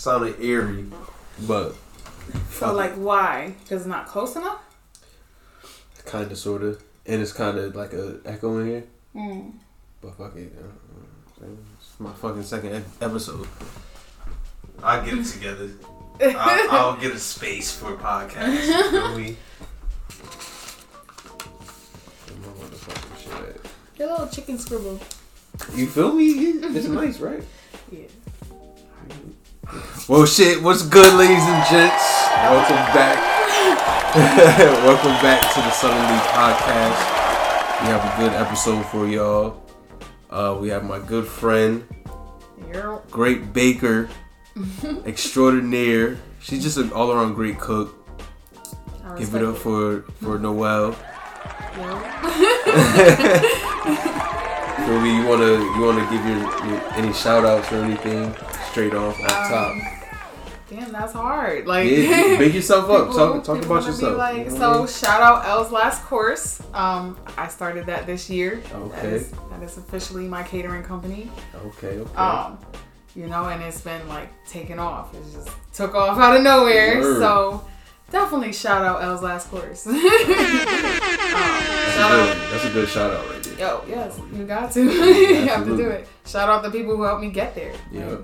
sounded eerie, but So like, why? Because it's not close enough. kind of, sort of, and it's kind of like a echo in here. Mm. But fuck it, it's my fucking second episode. I'll get it together. I'll, I'll get a space for a podcast. You feel me? Where my motherfucking shit at? Your little chicken scribble. You feel me? It's nice, right? Yeah. Well, shit. What's good, ladies and gents? Welcome back. Welcome back to the Southern League podcast. We have a good episode for y'all. Uh, we have my good friend, great baker, extraordinaire. She's just an all-around great cook. Give it up for for Noelle. Yeah. Me? You wanna you wanna give your, your any shout outs or anything straight off top? Um, Damn, that's hard. Like, Yeah, make yourself up. people- Talk talk about yourself. Like, You know what I so mean? shout out L's last course. Um, I started that this year. Okay. is, that is officially my catering company. Okay, okay. Um, you know, and it's been like taking off. It just took off out of nowhere. Word. So definitely shout out L's last course. um, that's, shout a out. good, that's a good shout out right there. Yo, yes, you got to. you have to do it. Shout out the people who helped me get there. Yeah. Like,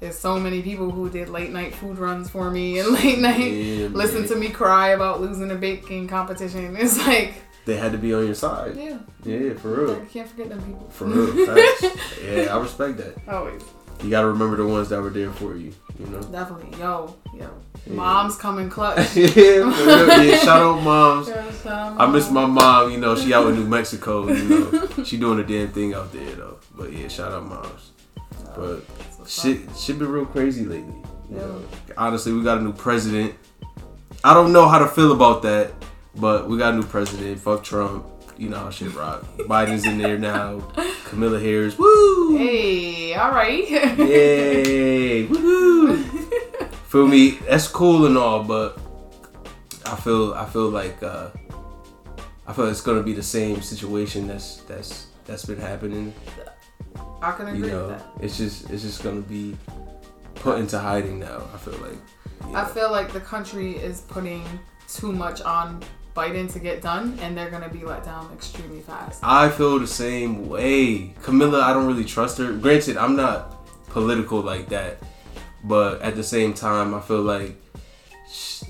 there's so many people who did late night food runs for me and late night Yeah, listen man. to me cry about losing a baking competition. It's like, They had to be on your side. yeah, Yeah, for real. I can't forget them people. For real. Yeah, I respect that. Always. You gotta remember the ones that were there for you. You know. Definitely. Yo, yo. Yeah. Moms coming clutch. yeah, for real. Yeah, shout out moms. Shout out I miss my mom. You know, she out in New Mexico. You know, she doing a damn thing out there though. But yeah, shout out moms. But shit, shit been real crazy lately. You Yeah. know, honestly, we got a new president. I don't know how to feel about that, but we got a new president. Fuck Trump. You know how shit rock. Biden's in there now. Camilla Harris. Woo! Hey, all right. Yay! Woohoo! Feel me? That's cool and all, but I feel I feel like uh, I feel it's gonna be the same situation that's that's that's been happening. I can agree You with know, that. it's just it's just gonna be put into hiding now. I feel like. I feel like the country is putting too much on Biden to get done, and they're gonna be let down extremely fast. I feel the same way. Camilla, I don't really trust her. Granted, I'm not political like that, but at the same time, I feel like sh-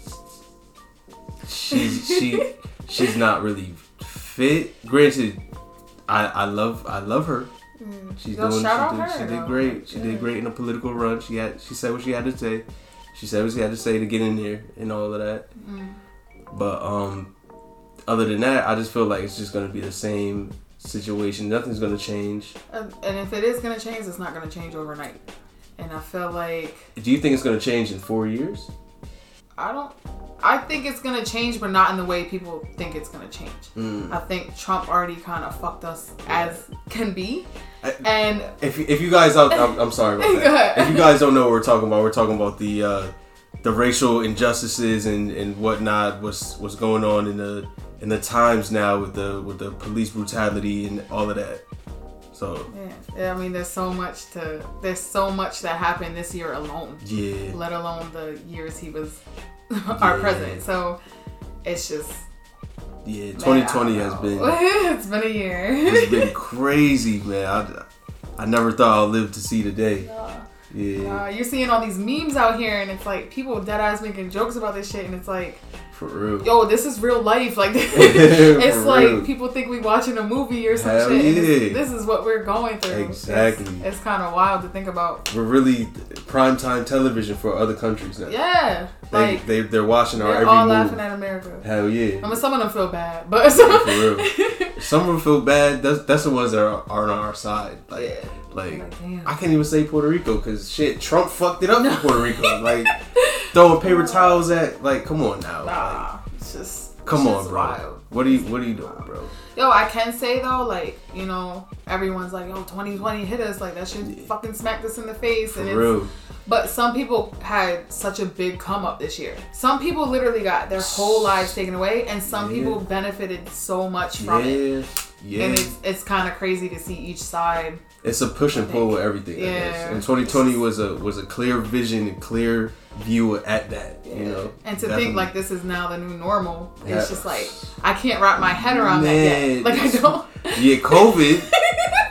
she's she she's not really fit. Granted, I I love I love her. She's Yo, doing shout she, did, her, she did great. She Yeah. did great in a political run. She had she said what she had to say. She said what she had to say to get in here and all of that. Mm. But um, other than that, I just feel like it's just gonna be the same situation. Nothing's gonna change. And, and if it is gonna change, it's not gonna change overnight. And I feel like Do you think it's gonna change in four years? I don't. I think it's gonna change, but not in the way people think it's gonna change. Mm. I think Trump already kind of fucked us as can be, I- and If if you guys out, I'm, I'm sorry about that. If you guys don't know what we're talking about, we're talking about the uh, the racial injustices and, and whatnot. What's what's going on in the in the times now with the with the police brutality and all of that. So yeah, yeah, I mean, there's so much to. There's so much that happened this year alone. yeah, let alone the years he was our Yeah. president. So it's just yeah. 2020 I has been it's been a year. it's been crazy, man. I, I never thought I'd live to see the day. Yeah, Uh, you're seeing all these memes out here, and it's like people dead ass making jokes about this shit, and it's like, for real. yo, this is real life. Like, it's like real. people think we watching a movie or some Hell shit. Yeah. it's, this is what we're going through. Exactly. It's, kind of wild to think about. We're really primetime television for other countries now. Yeah, They, like they they're watching our they're every all move. laughing at America. Hell yeah. I mean, some of them feel bad, but For real. Some of them feel bad. That's that's the ones that are, are on our side. Like yeah. Like. I can't even say Puerto Rico because shit, Trump fucked it up for Puerto Rico. Like throwing paper towels at like, come on now. Like, it's just come it's on, just bro. wild. What are you What are you doing, bro? Yo, I can say though, like you know, everyone's like, "Yo, 2020 hit us," like that shit fucking smacked us in the face. For and it's, real. But some people had such a big come up this year. Some people literally got their whole lives taken away, and some Yeah. people benefited so much from it. Yeah. Yeah. And it's it's kind of crazy to see each side it's a push and pull with everything. I guess. Yeah. And 2020 was a was a clear vision and clear view at that. You know. And to Definitely. think like this is now the new normal, Yeah. it's just like I can't wrap my head around that yet. Like I don't. Yeah, COVID.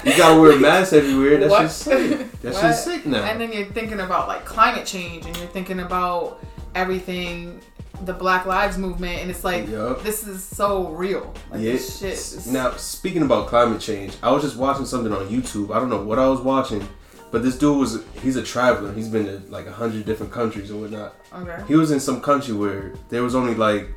you gotta wear masks everywhere. That's What? just sick. That's just sick now. And then you're thinking about like climate change, and you're thinking about everything, the Black Lives movement, and it's like Yup. this is so real. Like yeah. this shit. Is, Now, speaking about climate change, I was just watching something on YouTube. I don't know what I was watching, but this dude was he's a traveler. He's been to like a hundred different countries and whatnot. okay. He was in some country where there was only like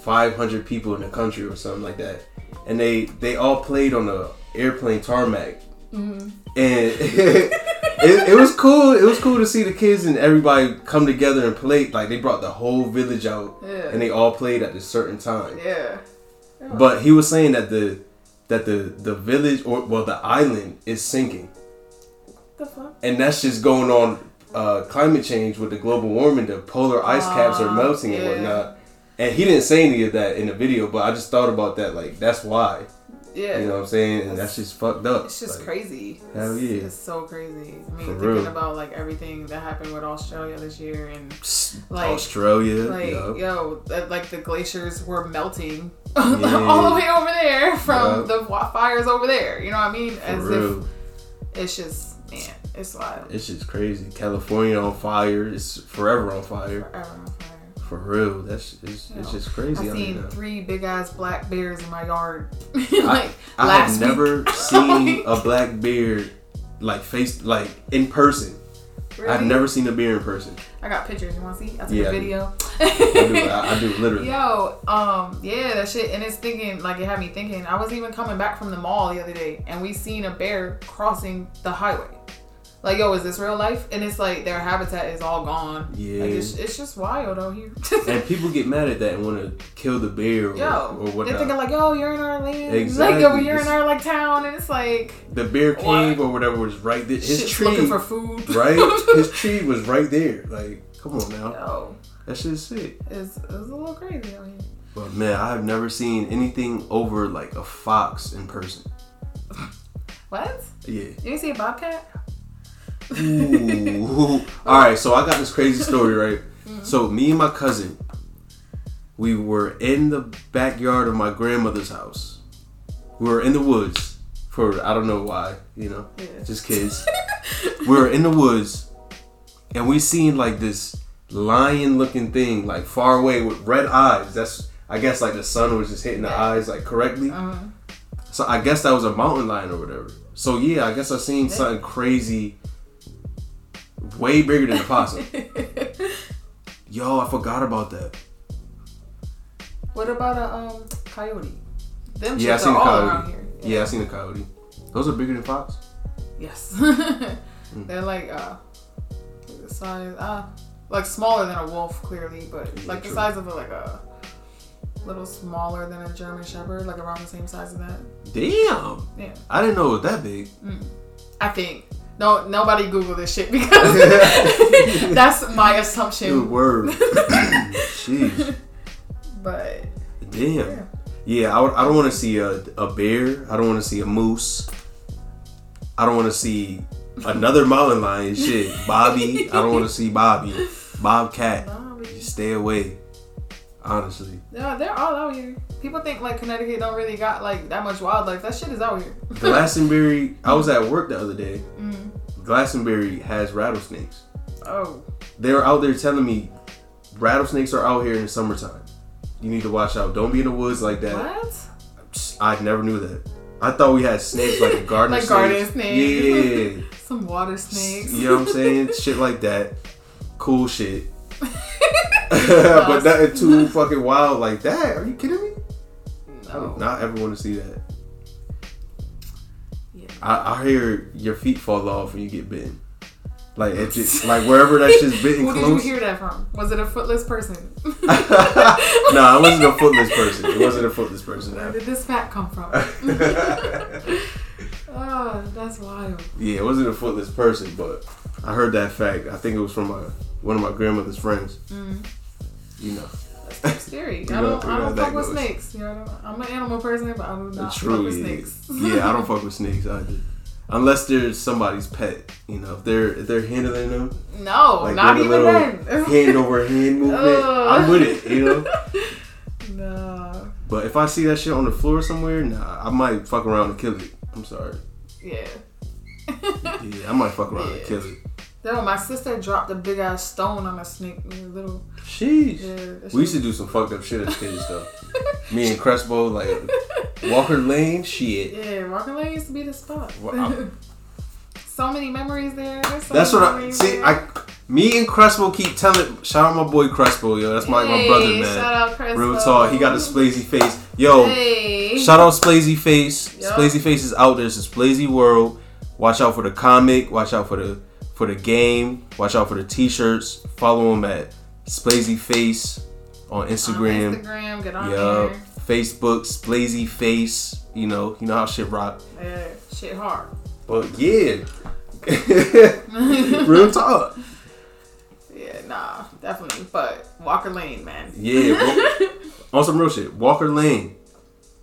500 people in the country or something like that, and they they all played on the airplane tarmac, Mm-hmm. and it, it was cool. It was cool to see the kids and everybody come together and play. Like they brought the whole village out, Yeah. and they all played at a certain time. Yeah. But he was saying that the that the the village or well the island is sinking, What the fuck? and that's just going on uh, climate change with the global warming. The polar ice caps are Ah, melting and whatnot. And he didn't say any of that in the video, but I just thought about that. Like that's why, Yeah. you know what I'm saying? And that's just fucked up. It's just Like, crazy. hell yeah. It's so crazy. I mean, For thinking real. about like everything that happened with Australia this year and like- Australia, like yo, that, like the glaciers were melting Yeah. all the way over there from the fires over there. You know what I mean? for As real. if it's just man, it's wild. It's just crazy. California on fire. It's forever on fire. Forever on fire. For real. That's it's, it's just crazy. here seen now. three big ass black bears in my yard. like I last have never week. seen a black bear like face like in person. Really? I've never seen a bear in person. I got pictures. You want to see? I took Yeah, a I video. I do, I, I do literally. Yo, um, yeah, that shit, and it's thinking like it had me thinking. I was even coming back from the mall the other day, and we seen a bear crossing the highway. Like, yo, is this real life? And it's like their habitat is all gone. Yeah. like, it's, it's just wild out here. And people get mad at that and want to kill the bear or, yo, or they're thinking like, yo, you're in our land. Exactly. Like, yo, you're in our like town, and it's like the bear What? cave or whatever was right there. His shit's tree, looking for food. right? His tree was right there. Like, come on now, yo, that shit's sick. it's, it's a little crazy out here. But man, I have never seen anything over like a fox in person. What? Yeah. You didn't see a bobcat? Ooh. All right, so I got this crazy story, right? Mm-hmm. So me and my cousin, we were in the backyard of my grandmother's house. We were in the woods for I don't know why, you know, Yeah. just kids. we were in the woods, and we seen like this lion-looking thing, like far away with red eyes. That's I guess like the sun was just hitting the eyes like correctly. Uh-huh. So I guess that was a mountain lion or whatever. So yeah, I guess I seen something crazy, way bigger than a possum. Yo, I forgot about that. What about a um coyote? Them Yeah, I seen are a coyote. here. Yeah. I seen a coyote. Those are bigger than fox. Yes. Hmm. They're like uh the size uh like smaller than a wolf clearly, but Yeah, like the size of a, like a little smaller than a German shepherd, like around the same size as that. Damn, Yeah. I didn't know it was that big. I think. No nobody Google this shit because that's my assumption. Good word. Jeez. But Damn. yeah. Yeah, I, I don't want to see a, a bear. I don't want to see a moose. I don't want to see another mountain lion. Shit, Bobby. I don't want to see Bobby. Bobcat. Just stay away. Honestly, Yeah, they're all out here. People think like Connecticut don't really got like that much wildlife. That shit is out here. Glastonbury. I was at work the other day. Mm. Glastonbury has rattlesnakes. Oh, They were out there telling me rattlesnakes are out here in the summertime. You need to watch out. Don't be in the woods like that. what? I never knew that. I thought we had snakes like a garden Like snake. garden snakes. Yeah. Some water snakes. You know what I'm saying? shit like that. Cool shit. but nothing too fucking wild like that. Are you kidding me? I no. would not ever want to see that. Yeah. I, I hear your feet fall off when you get bitten. Like it just like wherever that shit's bitten Who did you hear that from? Was it a footless person? no, I wasn't a footless person. It wasn't a footless person. Where did this fat come from? oh, that's wild. yeah, it wasn't a footless person, but I heard that fact. I think it was from my one of my grandmother's friends. Mm. You know, scary. I don't. I don't fuck with goes. snakes. You know, I'm an animal person, but I do not fuck with Yeah. snakes. yeah, I don't fuck with snakes either. unless there's somebody's pet. You know, if they're if they're handling them, No, like not even then. hand over hand movement, I'm with it. You know. no. But if I see that shit on the floor somewhere, nah, I might fuck around and kill it. I'm sorry. Yeah. Yeah, I might fuck around and kill it. No, my sister dropped a big ass stone on a snake. A little. Sheesh. Yeah. We used to do some fucked up shit as kids though. Me and Crespo, like Walker Lane, shit. Yeah, Walker Lane used to be the spot. Wow. so many memories there. So That's what I see. there. I, me and Crespo keep telling. Shout out my boy Crespo, yo. That's my, my brother, man. Shout out Crespo. Real talk. He got a splazy face. Yo, Hey. shout out Splazy Face. Yup. Splazy Face is out there. It's a Splazy world. Watch out for the comic. Watch out for the for the game. Watch out for the t-shirts. Follow him at Splazy Face on Instagram. On Instagram, get on Yup. Facebook, Splazy Face. You know, you know how shit rock. Yeah, shit hard. But yeah. Real talk. Yeah, nah, definitely. But Walker Lane, man. Yeah, bro. on some real shit. Walker Lane.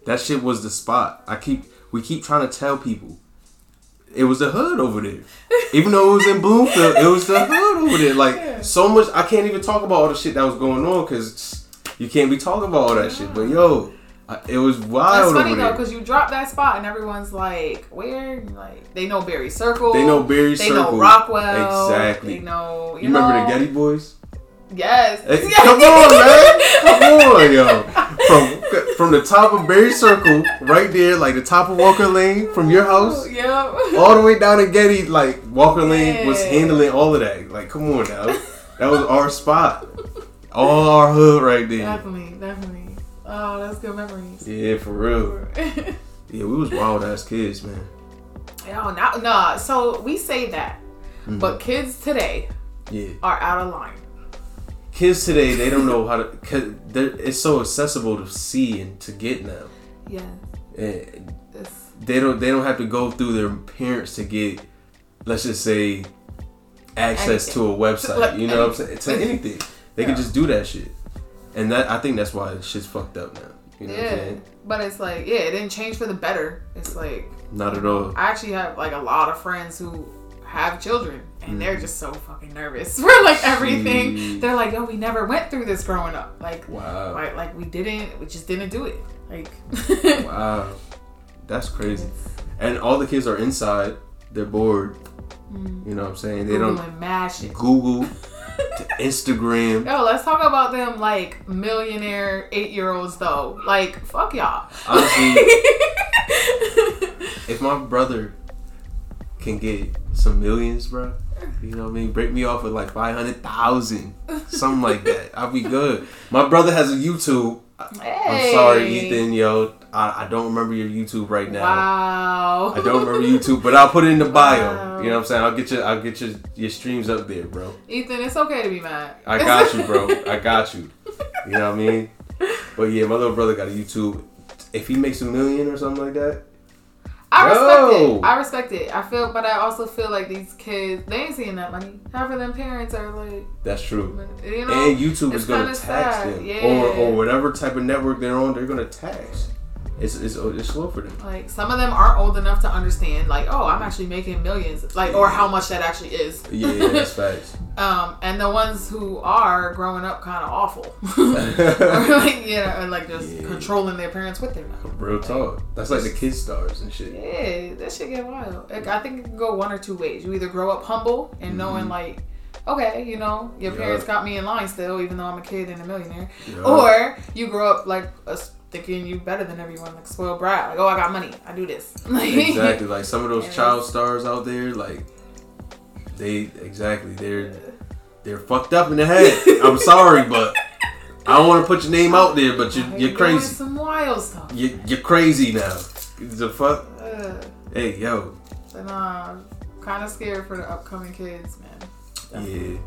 That shit was the spot. I keep we keep trying to tell people. It was the hood over there. Even though it was in Bloomfield, it was the hood over there. Like Yeah. so much I can't even talk about all the shit that was going on because you can't be talking about all that shit. But yo, I- it was wild. That's funny though, because you drop that spot and everyone's like, "Where?" Like they know Berry Circle. They know Berry They Circle. They know Rockwell. Exactly. They know. You, You remember the Getty Boys? Yes. Hey, come on, man. Come on, yo. From from the top of Berry Circle, right there, like the top of Walker Lane, from your house, Yep. all the way down to Getty, like Walker Lane was handling all of that. Like, come on now. That was our spot. All our hood right there. Definitely, definitely. Oh, that's good memories. Yeah, for real. Yeah, we was wild ass kids, man. Yo, no, nah. So we say that, Mm-hmm. but kids today Yeah. are out of line. Kids today, they don't know how to. Cause it's so accessible to see and to get now. Yeah. And they don't they don't have to go through their parents to get let's just say access to a website Like you know what i'm saying to anything they can just do that shit and that i think that's why shit's fucked up now you know what i'm Yeah. But it's like, yeah, it didn't change for the better. It's like not at all I actually have like a lot of friends who have children and they're Mm. just so fucking nervous for like everything. Jeez. They're like, yo, we never went through this growing up. Like, wow like, like we didn't, we just didn't do it. Like, wow that's crazy and all the kids are inside they're bored you know what i'm saying they don't mad shit. google to instagram Yo, let's talk about them like millionaire eight year olds though. Like, fuck y'all. honestly if my brother can get some millions, bro, you know what I mean? Break me off with like 500,000, something like that. I'll be good. My brother has a YouTube. I- I'm sorry, Ethan, yo. I, I don't remember your YouTube right now. Wow. I don't remember YouTube, but I'll put it in the bio. Wow. You know what I'm saying? I'll get you. I'll get your your streams up there, bro. Ethan, it's okay to be mad. I got you, bro. I got you. You know what I mean? But yeah, my little brother got a YouTube. If he makes a million or something like that, I respect Yo. it. I respect it. I feel, but I also feel like these kids, they ain't seeing that money. Half of them parents are like, that's true. you know, and YouTube is gonna tax sad, them, yeah. or or whatever type of network they're on, they're gonna tax. It's it's it's slow for them. like some of them aren't old enough to understand, like, oh, I'm actually making millions, like, or how much that actually is. Yeah, yeah that's facts. Um, and the ones who are growing up kind of awful, like you know, and like just Yeah. controlling their parents with their money. Real talk. That's like the kid stars and shit. Yeah, that shit get wild. Like, I think it can go one or two ways. You either grow up humble and knowing like, okay, you know, your Yeah. parents got me in line still, even though I'm a kid and a millionaire, Yeah. or you grow up like a, thinking you better than everyone, like spoiled brat. Like, oh, I got money, I do this. Exactly. Like some of those child stars out there, like they exactly they're they're fucked up in the head. I'm sorry, but I don't want to put your name out there, but you're, You're crazy. Some wild stuff. You, you're crazy now. The fuck? Hey, yo. But um, nah, kind of scared for the upcoming kids, man. Yeah.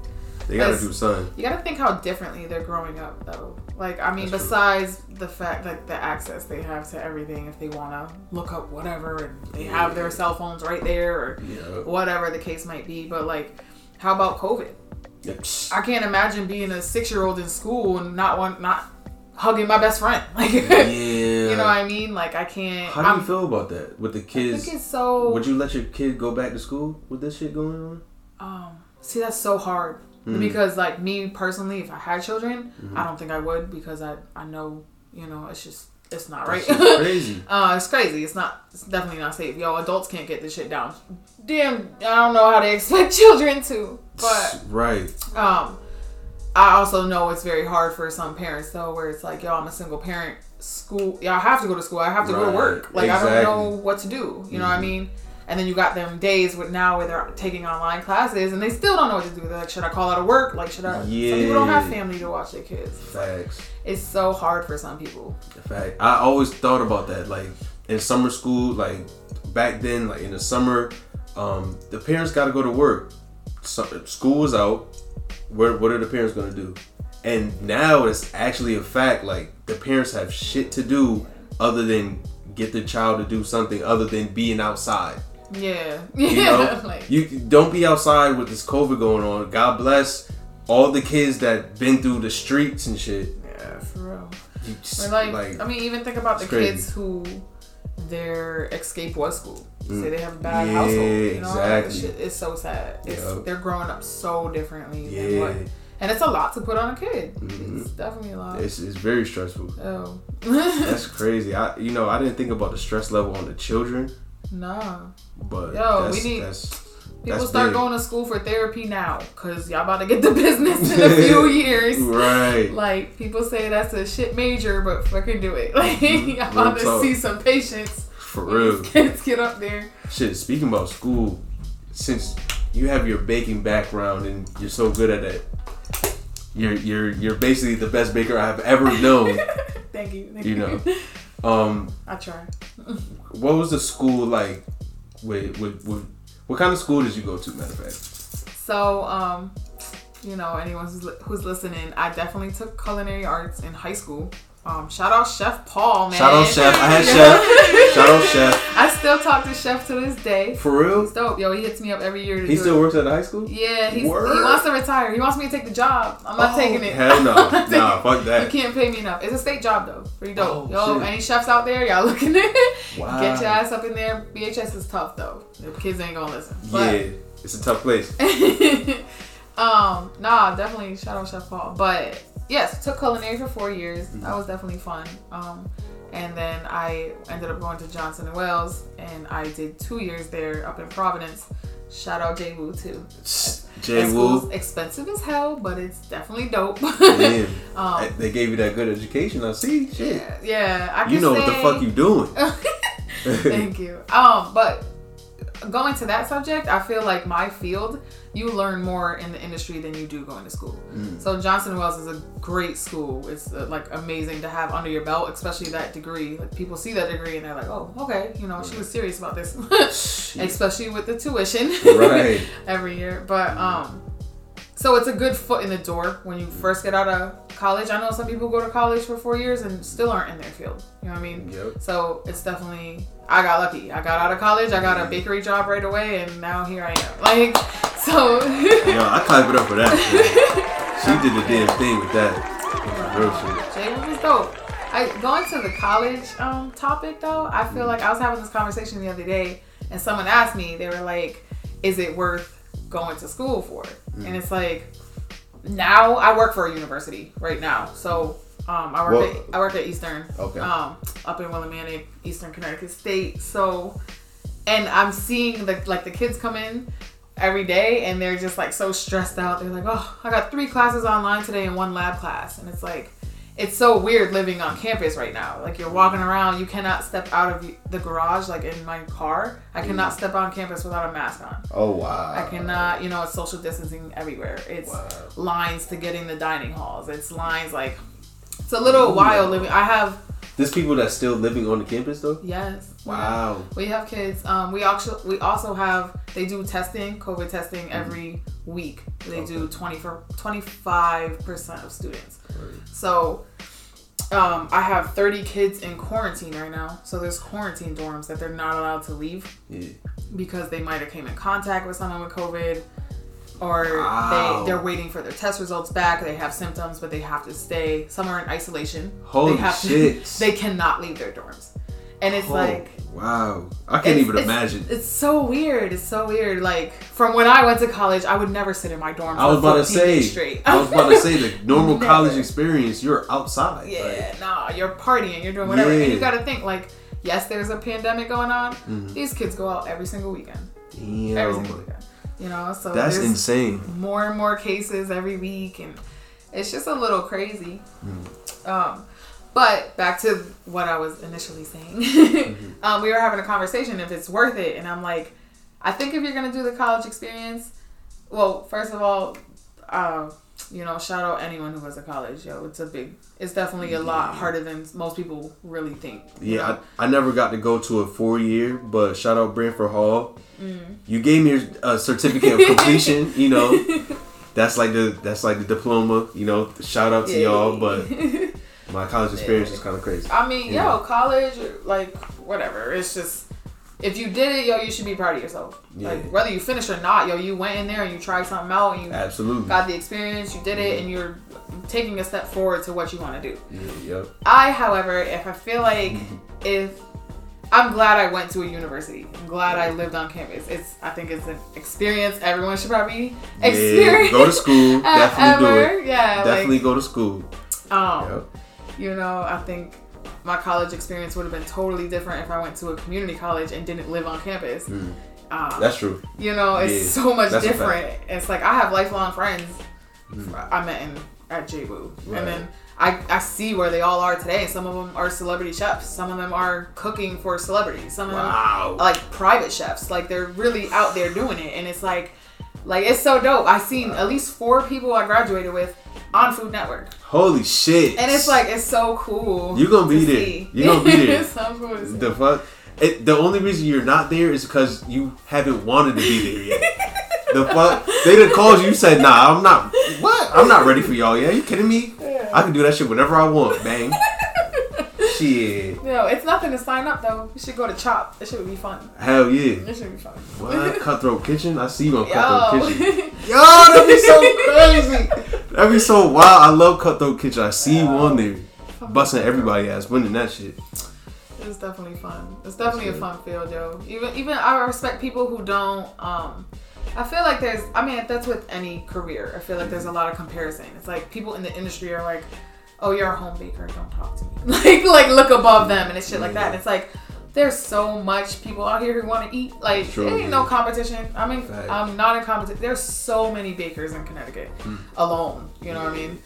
They gotta do something. You gotta think how differently they're growing up, though. Like, I mean, That's true. besides the fact, like, the access they have to everything, if they wanna look up whatever, and they have their cell phones right there, or Yeah. whatever the case might be. But like, how about COVID? yeah. I can't imagine being a six-year-old in school and not want not hugging my best friend. Like, Yeah. you know what I mean? Like, I can't. How do I'm, you feel about that with the I kids? think it's so. Would you let your kid go back to school with this shit going on? Um, see, that's so hard Mm. because, like me personally, if I had children, Mm-hmm. I don't think I would because I I know you know it's just it's not right. Crazy. uh, it's crazy. It's not. It's definitely not safe. Yo, adults can't get this shit down. Damn, I don't know how they expect children to. But right. um, I also know it's very hard for some parents though, where it's like, yo, I'm a single parent. School, yeah, I have to go to school. I have to go to work. Like I don't know what to do. You know what I mean? And then you got them days with now where they're taking online classes and they still don't know what to do. They're like, should I call out of work? Like, should I? Yeah. Some people don't have family to watch their kids. Facts. It's so hard for some people. Fact. I always thought about that. Like in summer school, like back then, like in the summer, um, the parents got to go to work. So, school was out. What what are the parents gonna do? And now it's actually a fact. Like the parents have shit to do other than get the child to do something other than being outside. Yeah, yeah. You know, like, you don't be outside with this COVID going on. God bless all the kids that been through the streets and shit. yeah, for real. Just, like, like, I mean, even think about the crazy. kids who their escape was school. Mm. Say they have a bad Yeah, household. You know, like, exactly. shit is so sad. It's, Yup. They're growing up so differently. Yeah, what, and it's a lot to put on a kid. Mhm. It's definitely a lot. it's, it's very stressful. oh. That's crazy. I you know I didn't think about the stress level on the children, nah. but Yo, we need- that's People That's start big. going to school for therapy now because y'all about to get the business in a few years. right. Like people say that's a shit major, but fucking do it. Like y'all about to see some patience. For real. kids get up there. Shit. Speaking about school, since you have your baking background and you're so good at it, you're you're you're basically the best baker I've ever known. Thank you. Thank You know. Um, I try. what was the school like? With, with with what kind of school did you go to? Matter of fact. So, um, you know, anyone who's, who's listening, I definitely took culinary arts in high school. Um, shout out Chef Paul, man. Shout out Chef. I had Chef. Shout out Chef. I still talk to Chef to this day. For real? He's dope. Yo, he hits me up every year to He still it. works at the high school? Yeah, he's, he wants to retire. He wants me to take the job. I'm not Oh, taking it. hell no. Nah, fuck that. You can't pay me enough. It's a state job though. Pretty dope. Oh, Yo, shit. any chefs out there, y'all looking at it? Wow. Get your ass up in there. BHS is tough though. The kids ain't gonna listen. But Yeah, it's a tough place. um, nah, definitely shout out Chef Paul. But yes, took culinary for four years. Mm-hmm. That was definitely fun. Um, and then I ended up going to Johnson and Wales, and I did two years there up in Providence. Shout out J Woo too. Jay Woo. expensive as hell, but it's definitely dope. Um, They gave you that good education. I see. Shit. yeah, yeah, I You know what the fuck you doing. Thank you. Um, but going to that subject, I feel like my field, you learn more in the industry than you do going to school. Mm. So Johnson Wales is a great school. It's uh, like amazing to have under your belt, especially that degree. Like people see that degree and they're like, oh, okay, you know, she was serious about this, especially with the tuition Right. every year. But um, so it's a good foot in the door when you first get out of college. I know some people go to college for four years and still aren't in their field. You know what I mean? Yep. So it's definitely I got lucky. I got out of college, I got a bakery job right away, and now here I am. Like so. Yo, I clap it up for that. man. She did the damn thing with that. Real shit. Jay was dope. I going to the college um topic though. I feel like I was having this conversation the other day, and someone asked me. They were like, "Is it worth going to school for?" Mm. And it's like, now I work for a university right now, so. Um, I work Well- at I work at Eastern. Okay. Um, up in Willimantic, Eastern Connecticut State. So, and I'm seeing the like the kids come in every day and they're just like so stressed out. They're like, oh, I got three classes online today and one lab class, and it's like, it's so weird living on campus right now. Like you're walking around, you cannot step out of the garage. Like in my car, I mm. cannot step on campus without a mask on. Oh wow. I cannot, you know, it's social distancing everywhere. It's Wow. lines to get in the dining halls. It's lines like, it's a little wild living. I have There's people that's still living on the campus though. yes. Wow. We have kids. Um, we actually we also have they do testing, COVID testing every week. They do 20 25 percent of students. So um, I have 30 kids in quarantine right now. So there's quarantine dorms that they're not allowed to leave Yeah. because they might have came in contact with someone with COVID. Or Wow. they they're waiting for their test results back. They have symptoms, but they have to stay somewhere in isolation. Holy they have shit. To, they cannot leave their dorms, and it's Oh, like wow. I can't even it's- imagine. It's so weird. It's so weird. Like from when I went to college, I would never sit in my dorm. I was about to say. straight. I was about to say the normal Never. college experience. You're outside. Yeah, like, nah, you're partying, you're doing whatever. And Yeah. you gotta think, like, yes, there's a pandemic going on. Mhm. These kids go out every single weekend. Every single weekend. You know, so That's insane. more and more cases every week, and it's just a little crazy. Mm. Um, but back to what I was initially saying, Mm-hmm. um, we were having a conversation if it's worth it, and I'm like, I think if you're gonna do the college experience, well, first of all, uh, you know, shout out anyone who goes to college. Yo, it's a big, it's definitely a lot harder than most people really think. Yeah, know? I, I never got to go to a four year, but shout out Branford Hall. Mm. You gave me a certificate of completion. You know, that's like the that's like the diploma. You know, shout out to y'all. But my college experience is kind of crazy. I mean, Yeah. yo, college, like whatever. It's just if you did it, yo, you should be proud of yourself. Yeah. Like whether you finish or not, yo, you went in there and you tried something out and you Absolutely. got the experience, you did it, and you're taking a step forward to what you want to do. Yeah, yep. I, however, if I feel like if I'm glad I went to a university, I'm glad I lived on campus. It's I think it's an experience everyone should probably experience. Yeah, go to school. Definitely do it. Yeah, Definitely like, go to school. um, Yep. you know, I think my college experience would have been totally different if I went to a community college and didn't live on campus. Mm. Um, That's true. you know, it's Yeah, so much different. It's like I have lifelong friends Mm. I met in at JBoo, Right. and then I, I see where they all are today. Some of them are celebrity chefs. Some of them are cooking for celebrities. Some of them Wow. like private chefs. Like they're really out there doing it, and it's like, like it's so dope. I seen at least four people I graduated with on Food Network, Holy shit. and it's like it's so cool. You're gonna be to there. see. You gonna be there. it's so cool to see. the fuck. It, the only reason you're not there is because you haven't wanted to be there yet. the fuck. They done called you. You said, "Nah, I'm not. What? I'm not ready for y'all. Yeah, you kidding me? I can do that shit whenever I want. Bang. shit. No, it's nothing to sign up though. You should go to Chop. It should be fun. Hell yeah. It should be fun. What? Cutthroat Kitchen? I see you on Cutthroat Yo. Kitchen. Yo, that'd be so crazy. That'd be so wild. I love Cutthroat Kitchen. I see you on there. Busting everybody ass, winning that shit. It's definitely fun. It's definitely a fun field, yo. Even even I respect people who don't. Um, I feel like there's. I mean, that's with any career. I feel like there's a lot of comparison. It's like people in the industry are like, "Oh, you're a home baker. Don't talk to me." like like look above them and it's shit like that. And it's like. There's so much people out here who want to eat. Like, ain't yeah. no competition. I mean, Fact. I'm not in competition. There's so many bakers in Connecticut hmm. alone. You know what I mean?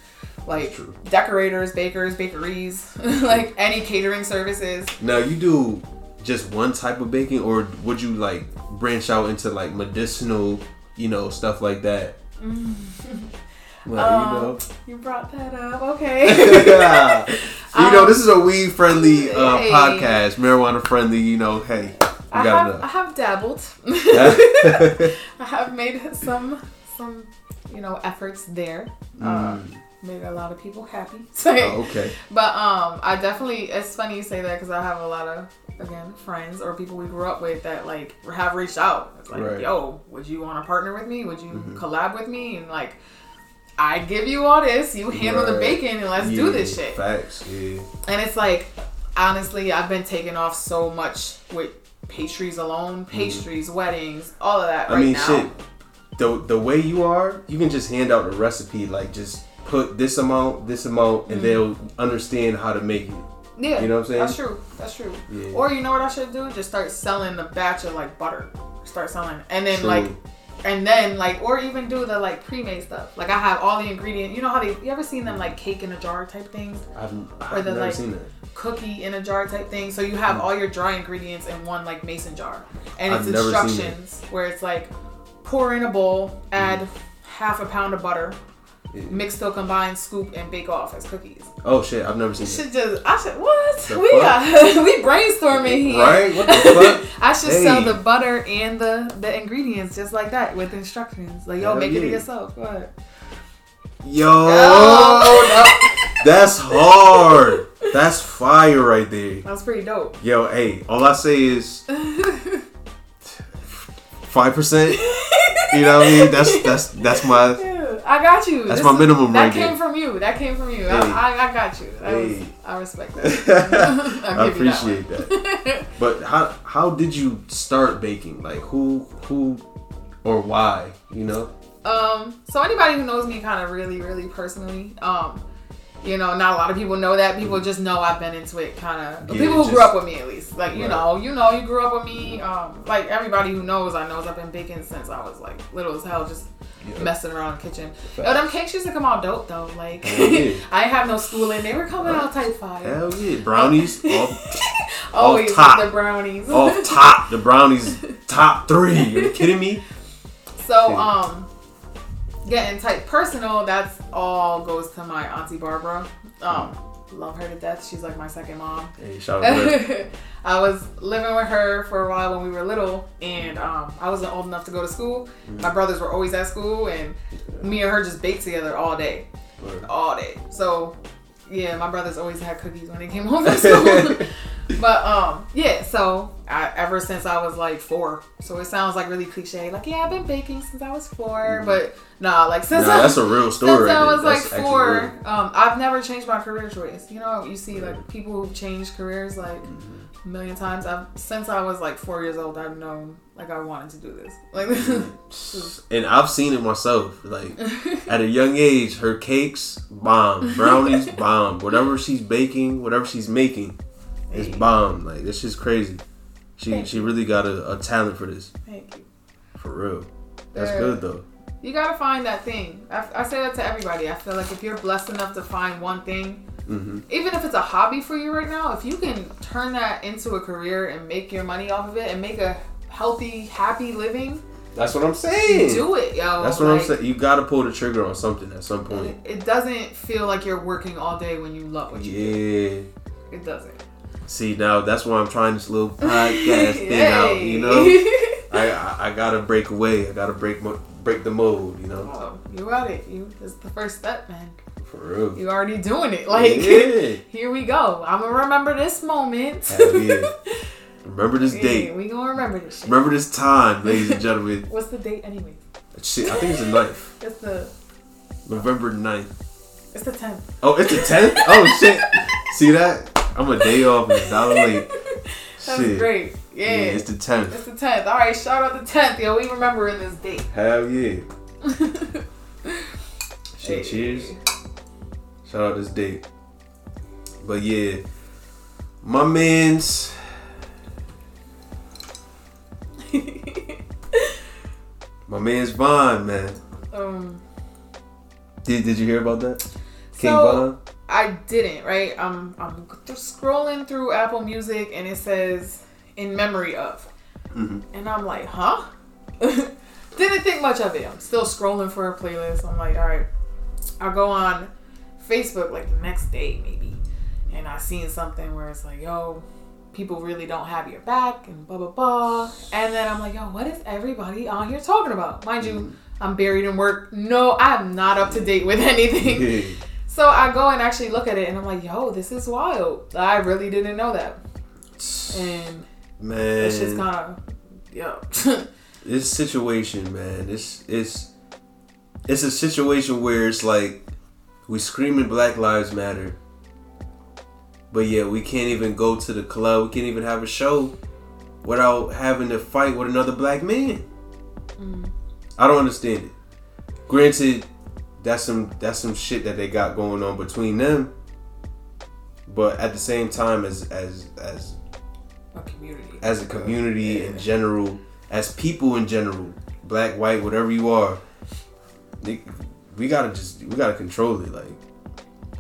Like decorators, bakers, bakeries, like any catering services. Now you do just one type of baking, or would you like branch out into like medicinal, you know, stuff like that? Mm. Well, Um, you know. You brought that up. Okay. you know, this is a weed friendly uh, Hey. podcast, marijuana friendly. You know, hey, I have, I have dabbled. I have made some some you know efforts there. Uh, made a lot of people happy. So, Mm. Oh, okay. But um, I definitely. It's funny you say that because I have a lot of again friends or people we grew up with that like have reached out. It's like, Right. Mm-hmm. yo, would you want to partner with me? Would you collab with me? And like, I give you all this. You handle the Right. bacon and let's do this shit. Facts. Yeah. And it's like, honestly, I've been taking off so much with pastries alone, pastries, weddings, all of that Mm-hmm. I right mean, now. shit. The the way you are, you can just hand out the recipe. Like, just put this amount, this amount, and they'll understand how to make it. Yeah, You know what I'm saying? That's true. That's true. Yeah. Or you know what I should do? Just start selling a batch of like butter. Start selling, and then True. like, and then like, or even do the like pre-made stuff. Like I have all the ingredients. You know how they? You ever seen them like cake in a jar type things? I've, Or I've the, never like, seen that. cookie in a jar type thing. So you have mm. all your dry ingredients in one like mason jar, and I've it's that. instructions where it's like pour in a bowl, add mm. half a pound of butter, Yeah. mix till combine, scoop, and bake off as cookies. Oh shit, I've never seen should just I should what The we fuck? got we brainstorming here. Right? What the fuck? I should sell the butter and the the ingredients just like that with instructions. Like yo, Hell make it yourself. Go ahead. Yo, Oh. that- that's hard. That's fire right there. That's pretty dope. Yo, hey, all I say is five percent. You know what I mean? That's that's that's my I got you. That's This my is- minimum That came from you. That came from you. Hey. I, I, I got you. That was, I respect that. I give that appreciate that. But how how did you start baking? Like who who or why? You know? Um, so anybody who knows me kind of really, really personally, um, you know, not a lot of people know that. People just know I've been into it kind of. Yeah, people who just- grew up with me at least. Like, you Right. know, you know, you grew up with me. Um, like everybody who knows, I knows I've been baking since I was like little as hell, just Yeah. messing around in the kitchen. Yo, them cakes used to come out dope though. Like, yeah. I have no schooling. They were coming out type five. Hell yeah. Brownies off, Always top. the brownies. off top. The brownies top three. Are you kidding me? So, Yeah. um, getting type personal, that's all goes to my auntie Barbara. Um, love her to death. She's like my second mom. Hey, shout out to. I was living with her for a while when we were little, and um, I wasn't old enough to go to school. Mm. My brothers were always at school, and me and her just baked together all day, Word. all day. So, yeah, my brothers always had cookies when they came home from school. but um, yeah. So I, ever since I was like four, so it sounds like really cliche. Like, yeah, I've been baking since I was 4 but nah, like since Mm-hmm. Nah, I, that's a real story. since I was like four, um, I've never changed my career choice. You know, you see like people who've changed careers like Mm-hmm. a million times. I've since I was like four years old, I've known like I wanted to do this. Like, And I've seen it myself. Like at a young age, her cakes bomb, brownies bomb, whatever she's baking, whatever she's making, Hey. bomb. Like this is crazy. She Thank she really got a, a talent for this, thank you. for real. That's Yeah. good though. You gotta find that thing. I, I say that to everybody. I feel like if you're blessed enough to find one thing, hmm even if it's a hobby for you right now, if you can turn that into a career and make your money off of it and make a healthy, happy living, That's what I'm saying. do it, yo. That's what I'm saying. You gotta pull the trigger on something at some point. It, it doesn't feel like you're working all day when you love what you do. Yeah. It doesn't. See now that's why I'm trying this little podcast thing out. You know, I, I I gotta break away. I gotta break mo- break the mold. You know, oh, you got it. You it's the first step, man. for real. You already doing it. Like yeah. here we go. I'm gonna remember this moment. Hell yeah. Remember this Yeah, date. we gonna remember this shit. Remember this time, ladies and gentlemen. What's the date anyway? Shit, I think it's the 9th. It's the November 9th. it's the tenth. Oh, it's the 10th? Oh, shit. See that? I'm a day off and a dollar late. That's Shit. great. Yeah. Yeah, it's the 10th. It's the tenth. All right, shout out the tenth. Yo, we remembering this date. Hell yeah. Shit, Hey. cheers. Shout out this date. But yeah, my man's. My man's Von, man. um. Did, did you hear about that? King So Von? I didn't. Right. I'm I'm just scrolling through Apple Music and it says in memory of, Mhm. and I'm like, huh? didn't think much of it. I'm still scrolling for a playlist. I'm like, all right. I'll go on Facebook like the next day maybe, and I seen something where it's like, yo, people really don't have your back and blah blah blah. And then I'm like, yo, what is everybody on here talking about? Mind you, I'm buried in work. No, I'm not up to date with anything. So I go and actually look at it, and I'm like, yo, this is wild. I really didn't know that, and Man. it's just kind of, yo. this situation, man, it's it's it's a situation where it's like we screaming Black Lives Matter, but yeah, we can't even go to the club. We can't even have a show without having to fight with another black man. Mm. I don't understand it. Granted, that's some that's some shit that they got going on between them, but at the same time, as as as a community. as a community Yeah. in general, as people in general, black, white, whatever you are, they, we gotta just we gotta control it. Like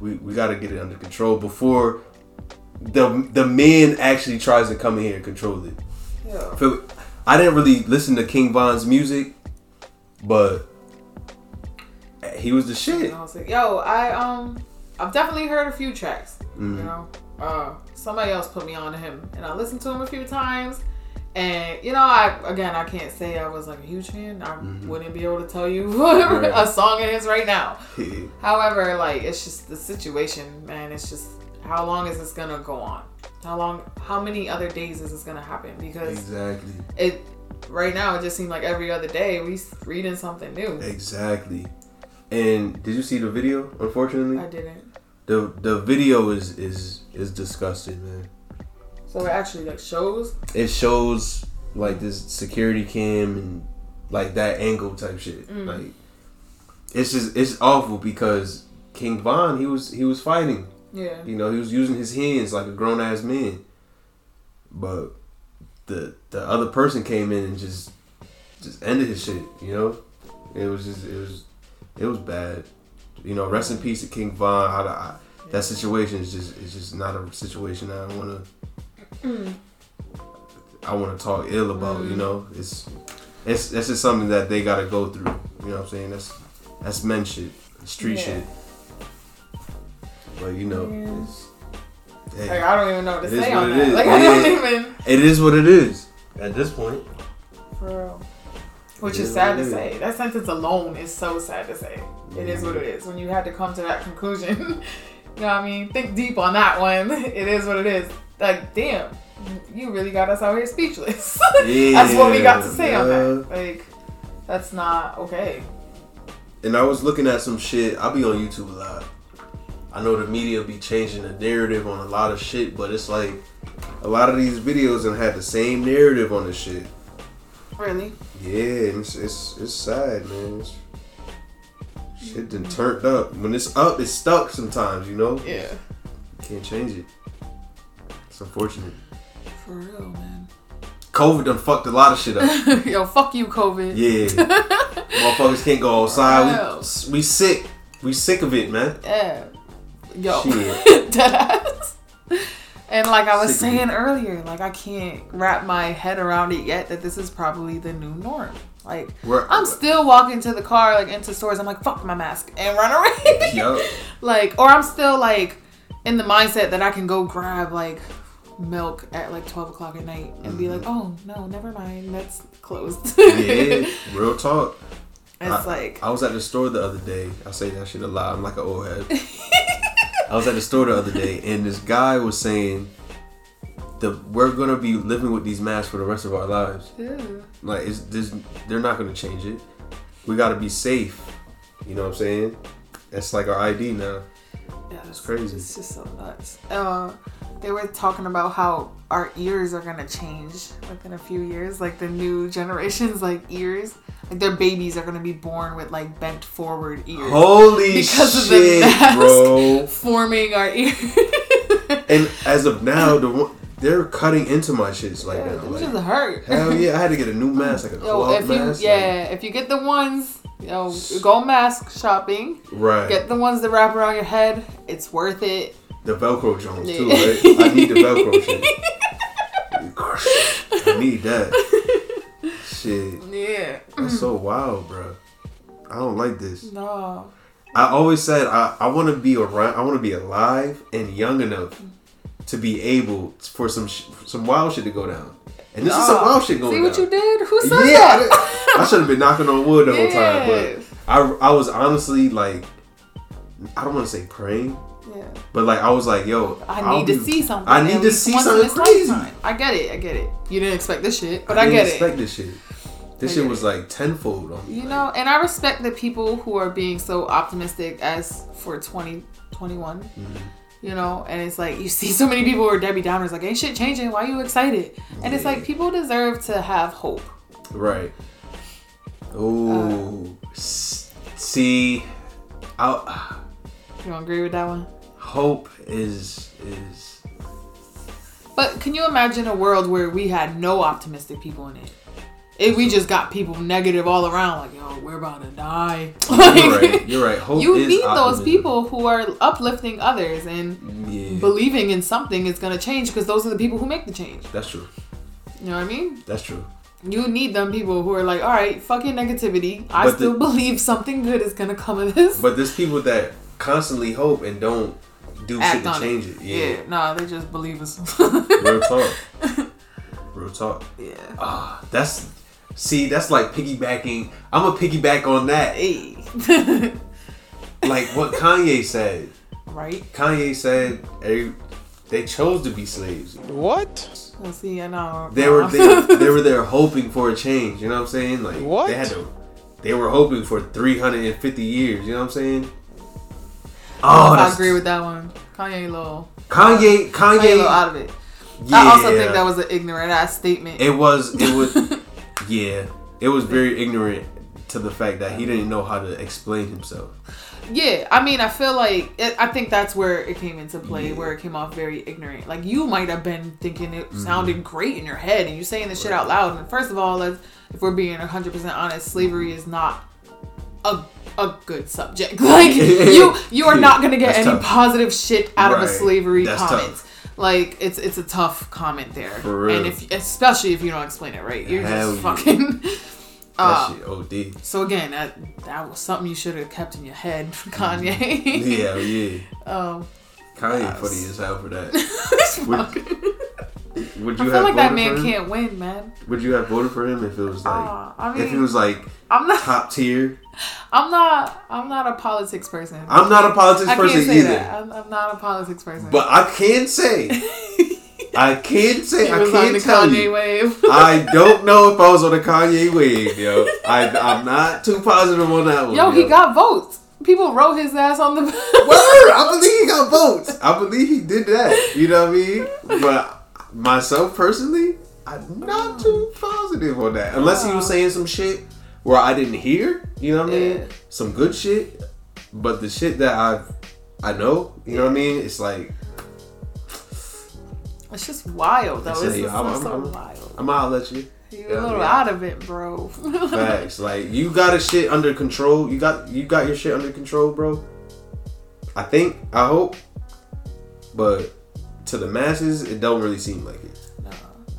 we, we gotta get it under control before the the man actually tries to come in here and control it. Yeah. I didn't really listen to King Von's music, but he was the shit. And I was like, yo, I um, I've definitely heard a few tracks. Mhm. You know, uh, somebody else put me on to him, and I listened to him a few times. And you know, I again, I can't say I was like a huge fan. I Mhm. wouldn't be able to tell you Right. a song it is right now. However, like it's just the situation, man. It's just how long is this gonna go on? How long? How many other days is this gonna happen? Because exactly. it right now it just seemed like every other day we reading something new. Exactly. And did you see the video? Unfortunately, I didn't. the the video is is is disgusting, man. So it actually like shows. It shows like this security cam and like that angle type shit. Mm. Like it's just it's awful because King Von he was he was fighting. Yeah. You know, he was using his hands like a grown ass man. But the the other person came in and just just ended his shit, you know? It was just it was it was bad. You know, rest in peace to King Von. How the, I, that situation is just is just not a situation I want to I want to talk ill about, you mm. know? It's it's that's just something that they got to go through. You know what I'm saying? That's that's men shit, street Yeah. shit. But you know, Yeah. it's, hey, Like I don't even know what to It is say what on it that. is. Like I don't Yeah. even. it is what it is at this point. For real. Which is sad to say. That sentence alone is so sad to say. It is what it is. When you had to come to that conclusion, you know what I mean? Think deep on that one. It is what it is. Like, damn, you really got us out here speechless. that's what we got to say on that. Like, that's not okay. And I was looking at some shit. I'll be on YouTube a lot. I know the media be changing the narrative on a lot of shit, but it's like a lot of these videos and had the same narrative on the shit. Really? Yeah, it's it's, it's sad, man. It's, shit done turned up. When it's up, it's stuck sometimes, you know? Yeah. Can't change it. It's unfortunate. For real, man. COVID done fucked a lot of shit up. Yo, fuck you, COVID. Yeah. Motherfuckers can't go outside. We, we sick. We sick of it, man. Yeah. Yo. Shit. Deadass. And like I was Sick saying earlier, like I can't wrap my head around it yet that this is probably the new norm. Like We're- I'm still walking to the car, like into stores. I'm like, fuck my mask and run away. Yup. like, or I'm still like in the mindset that I can go grab like milk at like 12 o'clock at night and be like, oh no, never mind, that's closed. Mm-hmm. Yeah, real talk. it's I, like, I was at the store the other day. I say that shit a lot. I'm like an old head. I was at the store the other day, and this guy was saying, "the We're gonna be living with these masks for the rest of our lives. ew. Like, it's this, they're not gonna change it. We gotta be safe. You know what I'm saying? That's like our ID now. Yeah, It's crazy. It's just so nuts. Uh, they were talking about how our ears are gonna change within a few years. Like the new generations, like ears, like their babies are gonna be born with like bent forward ears, Holy Because of the shit, mask. bro! forming our ears. And as of now, the one, they're cutting into my shits like yeah, now. Like, hurt. hell yeah, I had to get a new mask, like a Yo, if you mask. yeah, if you get the ones, yo, go mask shopping. right. Get the ones that wrap around your head. It's worth it. the Velcro Jones too, right? I need the Velcro shit. I need that. Shit, Yeah. that's so wild, bro. I don't like this. No. I always said I, I want to be around. I want to be alive and young enough to be able for some sh- some wild shit to go down. And this is some Nah. wild shit going on. See down. what you did? Who said Yeah, that? I, should have been knocking on wood the whole time, but I I was honestly like, I don't want to say praying, yeah. but like I was like, yo, I I'll need to be- see something. I need to see something crazy. lifetime. I get it. I get it. You didn't expect this shit, but I get it. I, didn't expect this shit. This shit was like tenfold on me. You like, know, and I respect the people who are being so optimistic as for 2021. Mm-hmm. You know, and it's like you see so many people who are Debbie Downers, like, ain't shit changing. Why you excited? And it's like people deserve to have hope. right. Ooh, S- see, I, You don't agree with that one? hope is is But can you imagine a world where we had no optimistic people in it? If we just got people negative all around, like, yo, we're about to die. you're right. You're right. Hope you need those people who are uplifting others and Yeah, believing in something is going to change because those are the people who make the change. that's true. You know what I mean? That's true. You need them people who are like, all right, fuck your negativity. I But still the- believe something good is going to come of this. But there's people that constantly hope and don't do Act shit to change it. Yeah. Yeah, nah, they just believe us. real talk. Real talk. yeah. Ah, that's see, that's like piggybacking. I'm a piggyback on that. Hey. Like what Kanye said. right? Kanye said, every, they chose to be slaves. What? Let's see, I know. They were they, were- they were there hoping for a change. You know what I'm saying? Like What? they had to. They were hoping for 350 years. You know what I'm saying? Oh, I agree with that one. Kanye a little, Kanye. Kanye a little Kanye. out of it. Yeah, I also think that was an ignorant ass statement. It was. It was. yeah. It was very ignorant to the fact that he didn't know how to explain himself. Yeah, I mean, I feel like it, I think that's where it came into play, Yeah. where it came off very ignorant. Like you might have been thinking it Mm-hmm. sounded great in your head, and you're saying this shit out loud. And first of all, if we're being hundred percent honest, slavery is not a a good subject. Like you you are not gonna get That's any tough. positive shit out of a slavery That's comment. tough. Like it's it's a tough comment there, For real. and if especially if you don't explain it right, you're Hell just yeah. fucking. That Uh, shit OD. so again, that that was something you should have kept in your head, Kanye. Yeah, yeah. Um, Kanye funny as hell for that. fuck. Would you I feel have like that voted man for him? can't win, man. Would you have voted for him if it was like Uh, I mean, if he was like I'm not. top tier? I'm not. I'm not a politics person. I'm not a politics I can't person say either. that. I'm, I'm not a politics person. But I can say, I can say, I can't tell you. wave. I don't know if I was on the Kanye wave, yo. I, I'm not too positive on that one. Yo, he got votes. People wrote his ass on the. Word! I believe he got votes. I believe he did that. You know what I mean? But myself personally, I'm not mm. too positive on that. Unless he was saying some shit where I didn't hear. You know what I mean? Yeah. Some good shit. But the shit that I I know, you know what I mean? It's like It's just wild though. It's just I'm- so, I'm- wild. I'm gonna let you. You're Yeah, a little yeah. out of it, bro. Facts. like you got a shit under control. You got you got your shit under control, bro. I think. I hope. But to the masses, it don't really seem like it. Nah.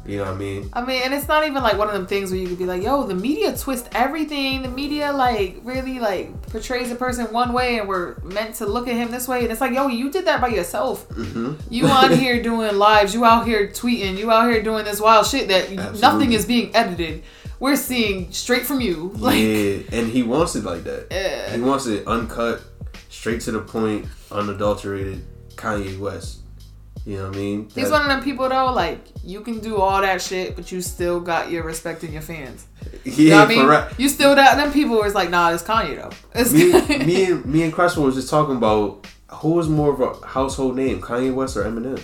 You know what I mean? I mean, and it's not even like one of them things where you could be like, "Yo, the media twist everything. The media like really like portrays a person one way, and we're meant to look at him this way." And it's like, "Yo, you did that by yourself. hmm You on here doing lives. You out here tweeting. You out here doing this wild shit that Absolutely. nothing is being edited. We're seeing straight from you. Like, yeah, and he wants it like that. Yeah. He wants it uncut, straight to the point, unadulterated. Kanye West. You know what I mean? he's one of them people though. Like, you can do all that shit, but you still got your respect in your fans. Yeah, You know what I mean? You still that them people was like, nah, it's Kanye though. It's me, me and me and Cresswell was just talking about who is more of a household name, Kanye West or Eminem.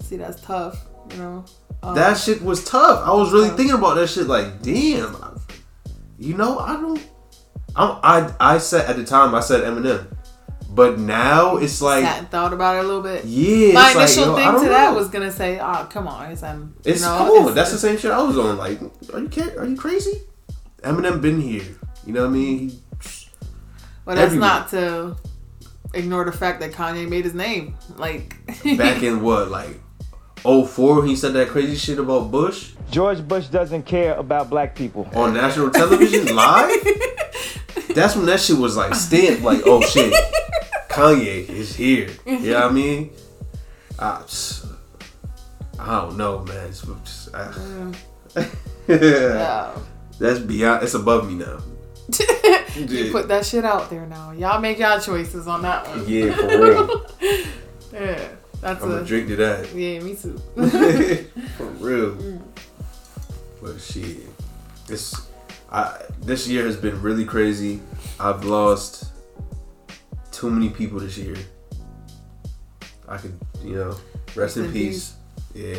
See, that's tough. You know. Um, That shit was tough. I was really Tough. thinking about that shit. Like, damn, you know, I don't. I I I said at the time I said Eminem, but now it's like, sat and thought about it a little bit. yeah, My it's like, initial yo, I thing don't to that know. was gonna say, "Oh, come on, it's um, it's you know, cool. it's- That's the same shit I was on. Like, are you ca- are you crazy? Eminem been here. You know what I mean? He, But that's everywhere. not to ignore the fact that Kanye made his name. Like back in what like 04, he said that crazy shit about Bush George Bush doesn't care about black people. on national television live. That's when that shit was like stamped. Like, oh shit, Kanye is here. You know what I mm-hmm. mean? I, I don't know, man. It's just, I- ah. mm. yeah. That's beyond. It's above me now. you Yeah. put that shit out there now. Y'all make y'all choices on that one. Yeah, for real. Yeah, that's I'm gonna a drink to that. yeah. Me too. for real. Mm. But shit, this I this year has been really crazy. I've lost too many people this year. I could, you know, rest in in peace. Yeah.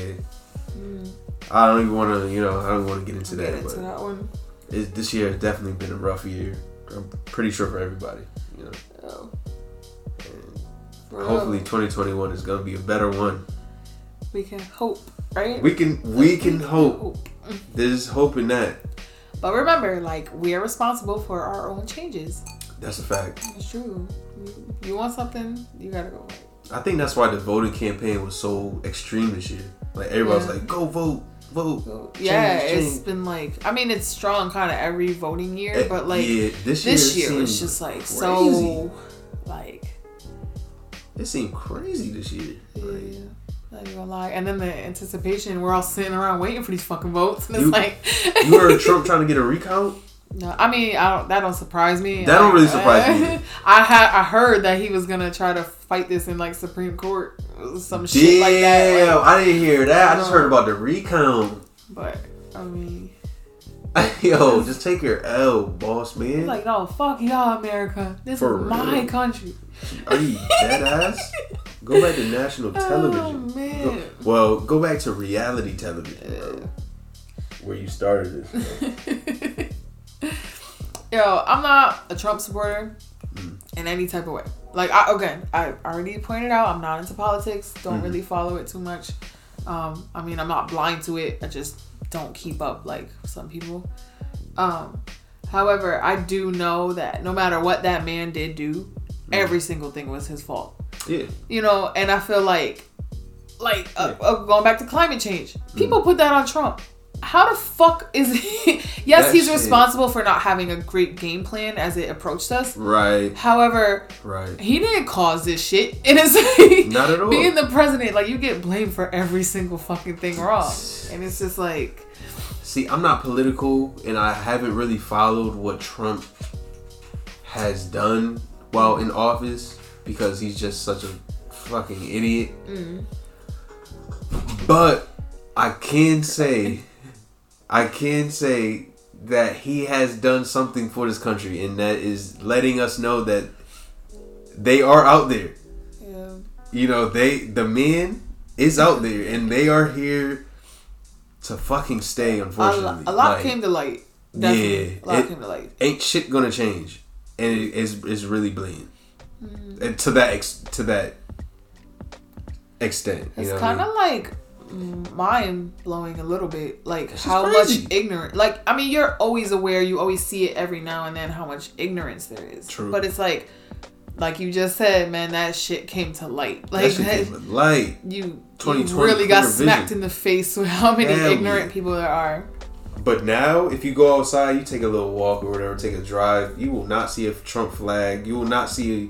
Mm. I don't even want to, you know, I don't want to get into Get that, into but that one. it, this year has definitely been a rough year. I'm pretty sure for everybody. You know, Oh, and for real. hopefully 2021 is gonna be a better one. we can hope, right? We can, we can hope. There's hope in that. But remember, like we are responsible for our own changes. That's a fact. It's true. You, want something, you gotta go. I think that's why the voting campaign was so extreme this year. Like everybody's Yeah. like, "Go vote, vote." Change, yeah, it's change." been like I mean it's strong kind of every voting year, Eh, but like yeah, this year, this year was seemed just like crazy. so like It seemed crazy this year. yeah, Like, not even gonna lie. And then the anticipation, we're all sitting around waiting for these fucking votes, and it's You- like you heard Trump trying to get a recount. No, I mean, I don't. That don't surprise me. That don't really surprise me. I had I heard that he was gonna try to fight this in like Supreme Court, some shit like that. Damn, like- I didn't hear that. I just heard about the recount. but I mean, Yo, just take your L, boss man. he's like, no, fuck y'all, America. This For is my real? country. Are you dead ass? Go back to national television. Oh man. Go- well, go back to reality television, bro. Where you started this. Yo, I'm not a Trump supporter Mm. in any type of way. Like, I, again, I already pointed out, I'm not into politics. Don't Mhm. really follow it too much. Um, I mean, I'm not blind to it. I just don't keep up like some people. Um, however, I do know that no matter what that man did do, Mm. every single thing was his fault. Yeah. You know, and I feel like, like uh, uh, going back to climate change, people put that on Trump. How the fuck is he? yes, That he's shit. responsible for not having a great game plan as it approached us. Right. However, Right. he didn't cause this shit. And it's like Not at all. being the president, like you get blamed for every single fucking thing wrong. And it's just like See, I'm not political, and I haven't really followed what Trump has done while in office because he's just such a fucking idiot. Mm. But I can say, I can say that he has done something for this country, and that is letting us know that they are out there. yeah. You know, they the men is out there, and they are here to fucking stay. a, Unfortunately, a lot Like, came to light. Definitely. Yeah, a lot it- came to light. ain't shit gonna change, and it is is really blatant, Mm. and to that ex, to that extent. It's I kind of mean? like mind blowing a little bit. Like how much ignorant. Like I mean, you're always aware. You always see it every now and then how much ignorance there is. True. But it's like, like you just said, man, that shit came to light. that Like shit that- came with light. you, you 2020 really got smacked vision. in the face with how many Hell ignorant people there are. But now, if you go outside, you take a little walk or whatever, take a drive, you will not see a Trump flag. You will not see,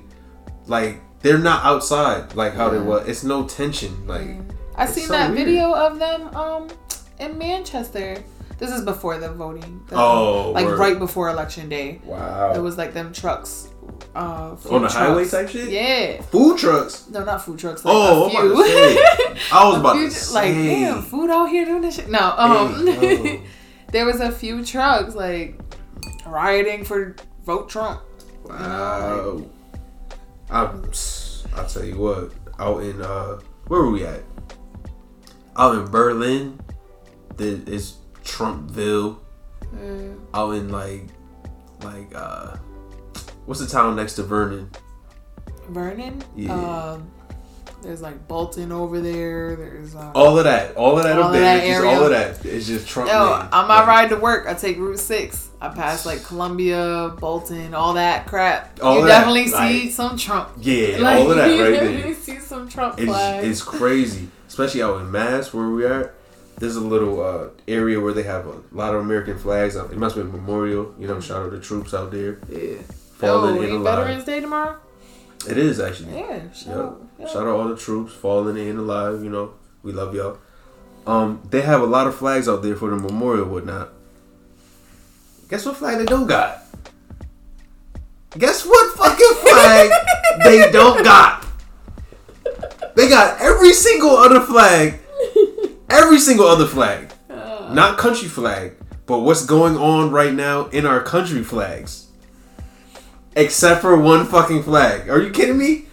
like, they're not outside like how they Yeah. was. It's no tension. Like, mm. I It's seen so that weird. video of them um in Manchester. This is before the voting. The- Oh, like word. right before election day. wow. It was like them trucks. Uh, food On the highway type shit? Yeah. Food trucks. No, not food trucks. Like Oh, a I'm about to say. I was about to say. Like, damn, food out here doing this shit. No, um, Hey, there was a few trucks like rioting for vote Trump. Wow. I, I'll tell you what. Out in uh, where were we at? Out in Berlin, there is Trumpville. Uh, Out in like, like uh, what's the town next to Vernon? Vernon. Yeah. Um, there's like Bolton over there. There's um, All of that, all of that All up of there, that just area. all of that. It's just Trump. Yo, on my Like, ride to work, I take Route Six. I pass like Columbia, Bolton, all that crap. All you of that, definitely see like- some Trump. Yeah, Like, all of that you right definitely there. see some Trump It's, flags. it's crazy, especially out in Mass where we are. There's a little uh, area where they have a lot of American flags. It must be a memorial. You know, shout out the troops out there. yeah. Fallen oh, in ain't. Veterans Day tomorrow? It is actually. Yeah. Shout Yep. out. Yeah. Shout out all the troops falling in alive. You know, we love y'all. Um, they have a lot of flags out there for the memorial, and whatnot. Guess what flag they don't got? Guess what fucking flag they don't got? They got every single other flag, every single other flag, uh. not country flag, but what's going on right now in our country flags, except for one fucking flag. Are you kidding me?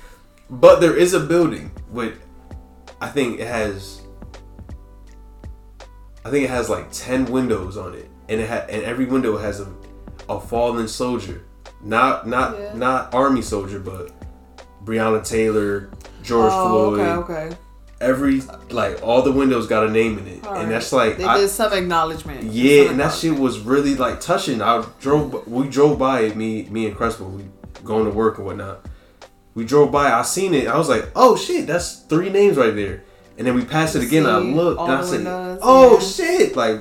But there is a building with, I think it has, I think it has like ten windows on it, and it ha- and every window has a, a fallen soldier, not not Yeah. not army soldier, but Breonna Taylor, George oh, Floyd. okay, okay. Every like all the windows got a name in it, All and right. that's like they I- did some acknowledgement. yeah, Some and that shit was really like touching. I drove, we drove by it, me, me and Crespo, we going to work and whatnot. We drove by, I seen it, I was like, oh shit, that's three names right there. And then we passed it again, I looked, and I said, windows, oh yeah. shit, like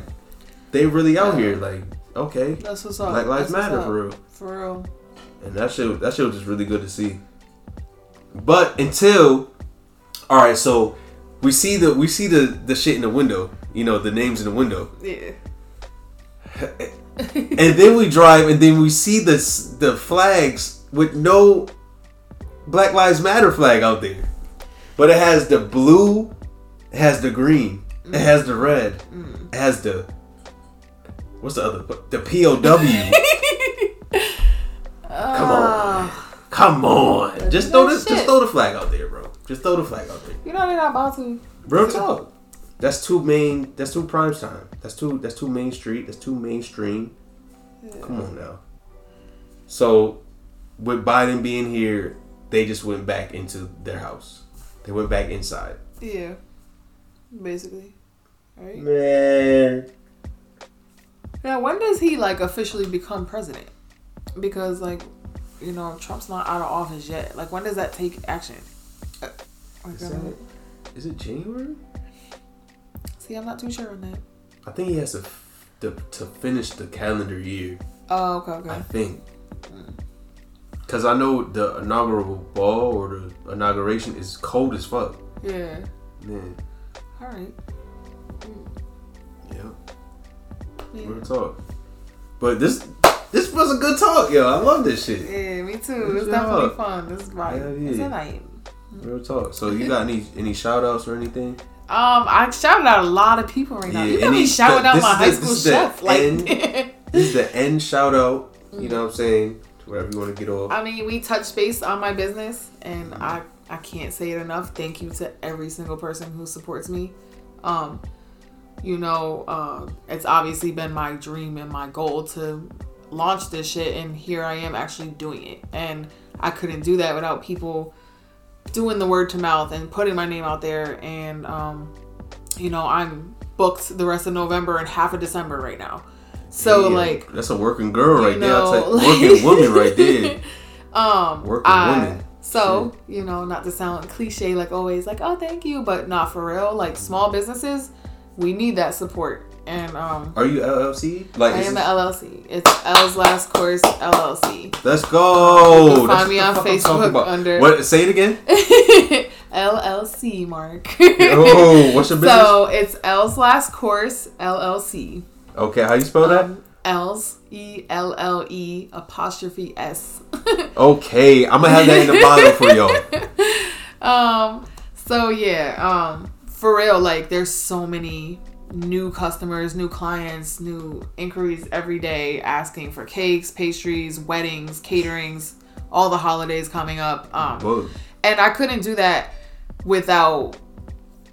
they really out Yeah. here, like okay, That's what's up. Black Lives Matter for real. For real. And that shit, that shit was just really good to see. But until, all right, so we see the we see the the shit in the window, you know, the names in the window. Yeah. and then we drive, and then we see the the flags with no Black Lives Matter flag out there, but it has the blue, it has the green, it has the red, mm. it has the what's the other the POW. Come on, ah. Come on, just throw this, Shit. just throw the flag out there, bro. Just throw the flag out there. You know they're not about to. Real talk. That's too main. That's too prime time. That's too. That's too main street. That's too mainstream. Come on now. So, with Biden being here, they just went back into their house. They went back inside. Yeah. Basically. Right? Man. Now, when does he like officially become president? Because like, you know, Trump's not out of office yet. Like, when does that take action? Uh, like, Is, that, is it January? See, I'm not too sure on that. I think he has to, to to finish the calendar year. Oh, okay, okay. I think. Cause I know the inaugural ball or the inauguration is cold as fuck. Yeah. Man. All right. Yep. Yeah. Real talk. But this this was a good talk, yo. I love this shit. Yeah, me too. Good It's job. definitely fun. This is right. It's yeah. a night. Real talk. So you got any any shout outs or anything? Um, I shouted out a lot of people right now. Yeah, you got me shouting out my high the- school this is the chef. Like, end. This is the end shout out. You know what I'm saying? To wherever you want to get off. I mean, we touched base on my business, and I I can't say it enough. Thank you to every single person who supports me. Um, you know, uh, it's obviously been my dream and my goal to launch this shit, and here I am actually doing it. And I couldn't do that without people doing the word to mouth and putting my name out there. And um, you know, I'm booked the rest of November and half of December right now. So Yeah, like that's a working girl right there. Know, tell- like- working woman right there. Um, Working I- woman. So you know, not to sound cliche like always, like oh thank you, but not for real. Like small businesses, we need that support, and um, Are you LLC? Like, I am the LLC. It's Elle's Last Course LLC. let's go. Find me on the fuck I'm Facebook under- What? Say it again. LLC, Mark. oh, what's your business? so it's Elle's Last Course LLC. okay, how you spell that? Um, Elle's E L L E apostrophe S. Okay, I'm gonna have that in the bio for y'all. Um, so yeah, um, for real, like there's so many new customers, new clients, new inquiries every day asking for cakes, pastries, weddings, caterings, all the holidays coming up. Um, Whoa. and I couldn't do that without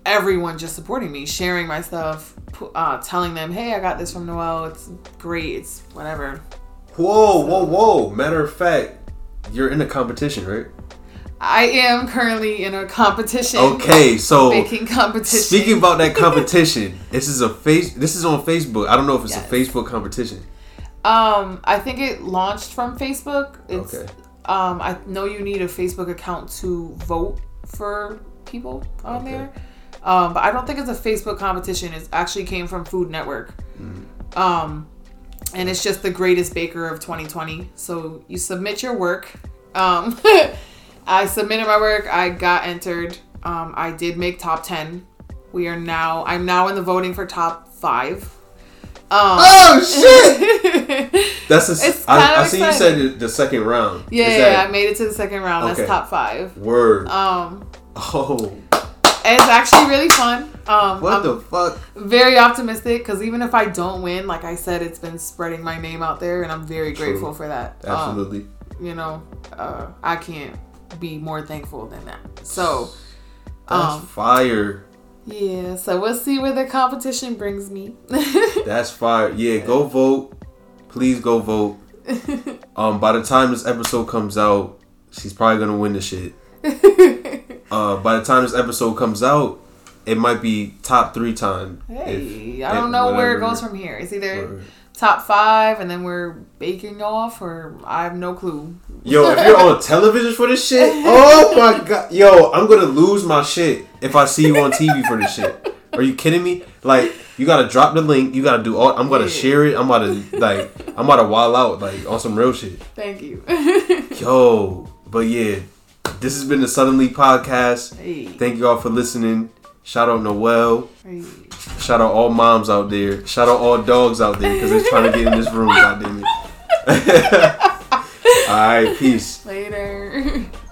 everyone just supporting me, sharing my stuff, uh, telling them, hey, I got this from Noel. It's great. It's whatever. Whoa, whoa, whoa. Matter of fact, you're in a competition, right? I am currently in a competition. Okay, so Baking competition. speaking about that competition, this is a face. This is on Facebook. I don't know if it's Yes. a Facebook competition. Um, I think it launched from Facebook. It's, Okay. Um, I know you need a Facebook account to vote for people on Okay. there. Um, but I don't think it's a Facebook competition. It actually came from Food Network. Mm. Um, and it's just the greatest baker of 2020. So you submit your work. Um, I submitted my work. I got entered. Um, I did make top 10. We are now, I'm now in the voting for top five. Um, Oh shit! That's a. I of see you said the, second round. Yeah, yeah, that I made it to the second round. Okay. That's top five. word. Um, oh, it's actually really fun. Um, what I'm the fuck? very optimistic because even if I don't win, like I said, it's been spreading my name out there, and I'm very True. grateful for that. Um, Absolutely. you know, uh, I can't be more thankful than that. So, That's um, fire. yeah. So we'll see where the competition brings me. That's fire. Yeah, go vote. Please go vote. Um, by the time this episode comes out, she's probably gonna win the shit. Uh, by the time this episode comes out, it might be top three time. hey, if- I don't know where it goes from here. It's either. Top five, and then we're baking off, or I have no clue. Yo, if you're on television for this shit, oh my god, yo, I'm gonna lose my shit if I see you on TV for this shit. Are you kidding me? Like, you gotta drop the link. You gotta do all. I'm gonna Yeah. share it. I'm about to like. I'm about to wild out like on some real shit. Thank you. Yo, but yeah, this has been the Southern League podcast. hey. Thank you all for listening. Shout out Noel. Shout out all moms out there. Shout out all dogs out there because they're trying to get in this room. God damn it. all right, peace. Later.